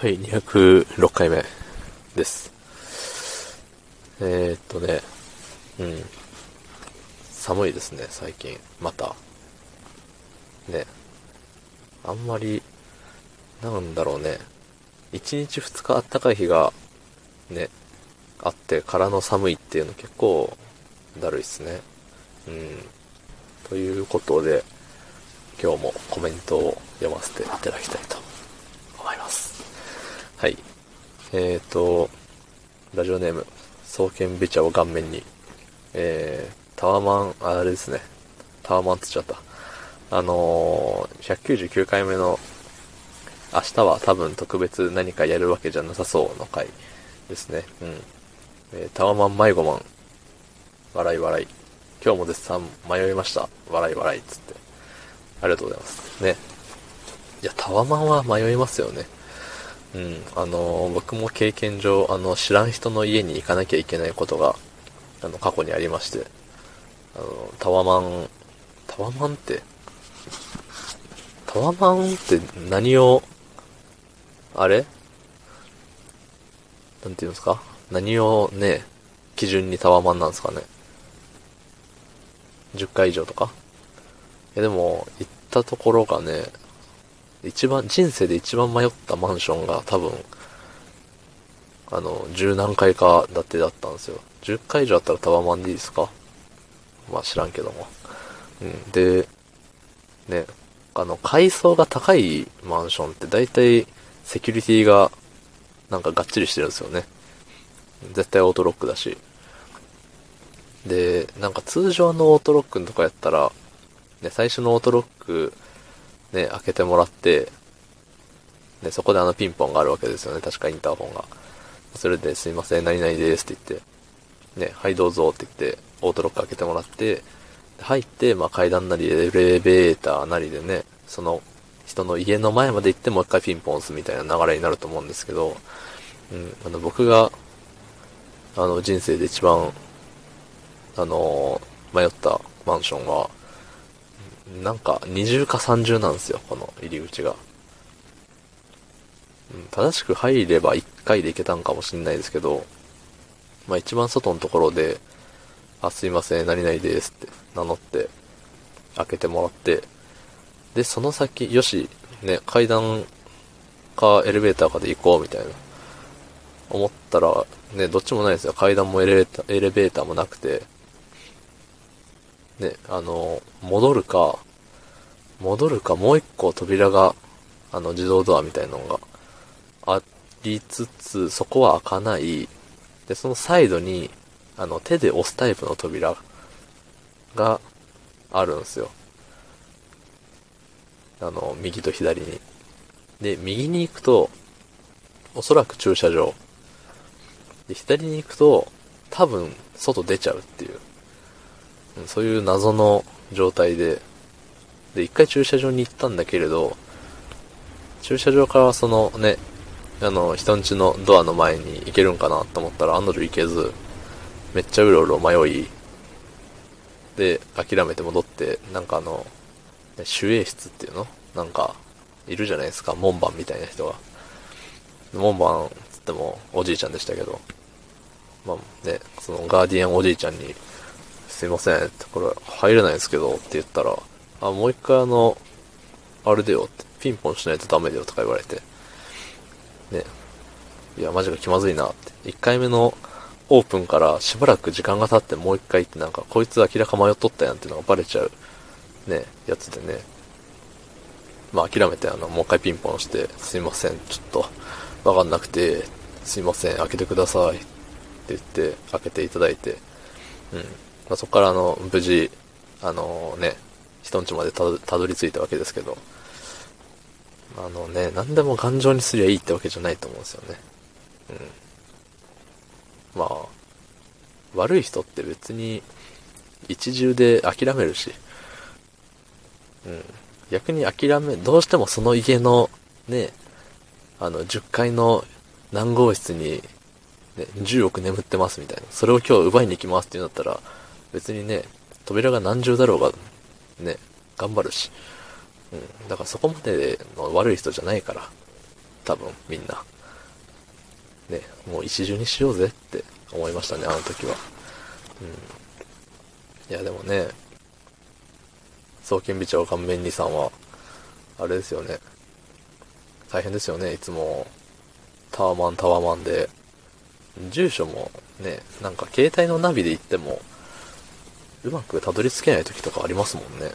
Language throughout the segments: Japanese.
はい、206回目です。えー、っとね、うん。寒いですね、最近。また。ね。あんまり、なんだろうね。1日2日あったかい日が、ね、あってからの寒いっていうの結構、だるいっすね。うん。ということで、今日もコメントを読ませていただきたいと思います。はい。えーと、ラジオネーム、双剣美茶を顔面に、えー、タワマン、あれですね。タワマンって言っちゃった。あのー、199回目の、明日は多分特別何かやるわけじゃなさそうの回ですね。うん。えータワマン迷子マン、笑い笑い。今日も絶賛迷いました。笑い笑い。つって。ありがとうございます。ね。いや、タワマンは迷いますよね。うん。あの僕も経験上、あの、知らん人の家に行かなきゃいけないことが、あの、過去にありまして。あの、タワマン、タワマンって、タワマンって何を、あれ？なんていうんですか？何をね、基準にタワマンなんですかね？10回以上とか？いやでも、行ったところがね、一番、人生で一番迷ったマンションが多分、あの、十何回か建てだったんですよ。10回以上あったらタワマンでいいですか？まあ知らんけども。うん。で、ね、あの、階層が高いマンションって大体、セキュリティが、なんかがっちりしてるんですよね。絶対オートロックだし。で、なんか通常のオートロックとかやったら、ね、最初のオートロック、ね、開けてもらって、ね、そこであのピンポンがあるわけですよね。確かインターホンが。それで、すいません、何々ですって言って、ね、はいどうぞって言って、オートロック開けてもらって、入って、まあ階段なりエレベーターなりでね、その人の家の前まで行ってもう一回ピンポン押すみたいな流れになると思うんですけど、うん、あの僕が、あの人生で一番、あの迷ったマンションは、なんか二重か三重なんですよ、この入り口が。うん正しく入れば1回で行けたんかもしれないですけど、まあ一番外のところで、あ、すいません、何々ですって名乗って、開けてもらって、で、その先、よし、ね、階段かエレベーターかで行こうみたいな。思ったら、ね、どっちもないですよ。階段もエレベーター、エレベーターもなくて、ね、あの、戻るか、戻るか、もう一個扉が、あの、自動ドアみたいなのがありつつ、そこは開かない。で、そのサイドに、あの、手で押すタイプの扉があるんですよ。あの、右と左に。で、右に行くと、おそらく駐車場。で、左に行くと、多分、外出ちゃうっていう。そういう謎の状態で、で、一回駐車場に行ったんだけれど、駐車場からそのね、あの、人んちのドアの前に行けるんかなと思ったら案の定行けず、めっちゃうろうろ迷い、で、諦めて戻って、なんかあの、守衛室っていうの？なんか、いるじゃないですか、門番みたいな人が。門番つってもおじいちゃんでしたけど、まあね、そのガーディアンおじいちゃんに、すいませんって、これ入れないですけどって言ったら、あ、もう一回あの、あれだよって、ピンポンしないとダメだよとか言われて、ね、いや、マジか気まずいなって。一回目のオープンからしばらく時間が経ってもう一回行ってなんか、こいつ明らか迷っとったやんっていうのがバレちゃう、ね、やつでね。まあ諦めてあの、もう一回ピンポンして、すいません、ちょっと、わかんなくて、すいません、開けてください。って言って、開けていただいて、うん。まあ、そこからあの、無事、あのね、人ん家までたどたどり着いたわけですけど、あのね、何でも頑丈にすりゃいいってわけじゃないと思うんですよね。うん。まあ、悪い人って別に、一重で諦めるし、うん。逆に諦め、どうしてもその家の、ね、あの、10階の何号室に、ね、10億眠ってますみたいな。それを今日奪いに行きますって言うんだったら、別にね、扉が何重だろうが、ね、頑張るし。うん。だからそこまでの悪い人じゃないから、多分、みんな。ね、もう一巡にしようぜって思いましたね、あの時は。うん。いや、でもね、送金美長顔面にさんは、あれですよね。大変ですよね、いつも。タワマンタワマンで。住所もね、なんか携帯のナビで行っても、うまくたどり着けない時とかありますもんね。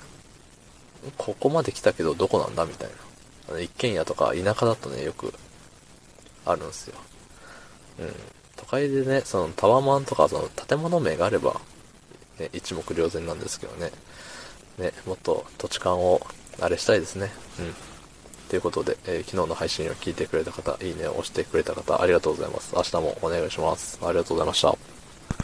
ここまで来たけどどこなんだみたいな。あの一軒家とか田舎だとね、よくあるんですよ。うん。都会でね、そのタワマンとかその建物名があれば、ね、一目瞭然なんですけどね。ね、もっと土地勘をあれしたいですね。うん。ということで、えー、昨日の配信を聞いてくれた方、いいねを押してくれた方、ありがとうございます。明日もお願いします。ありがとうございました。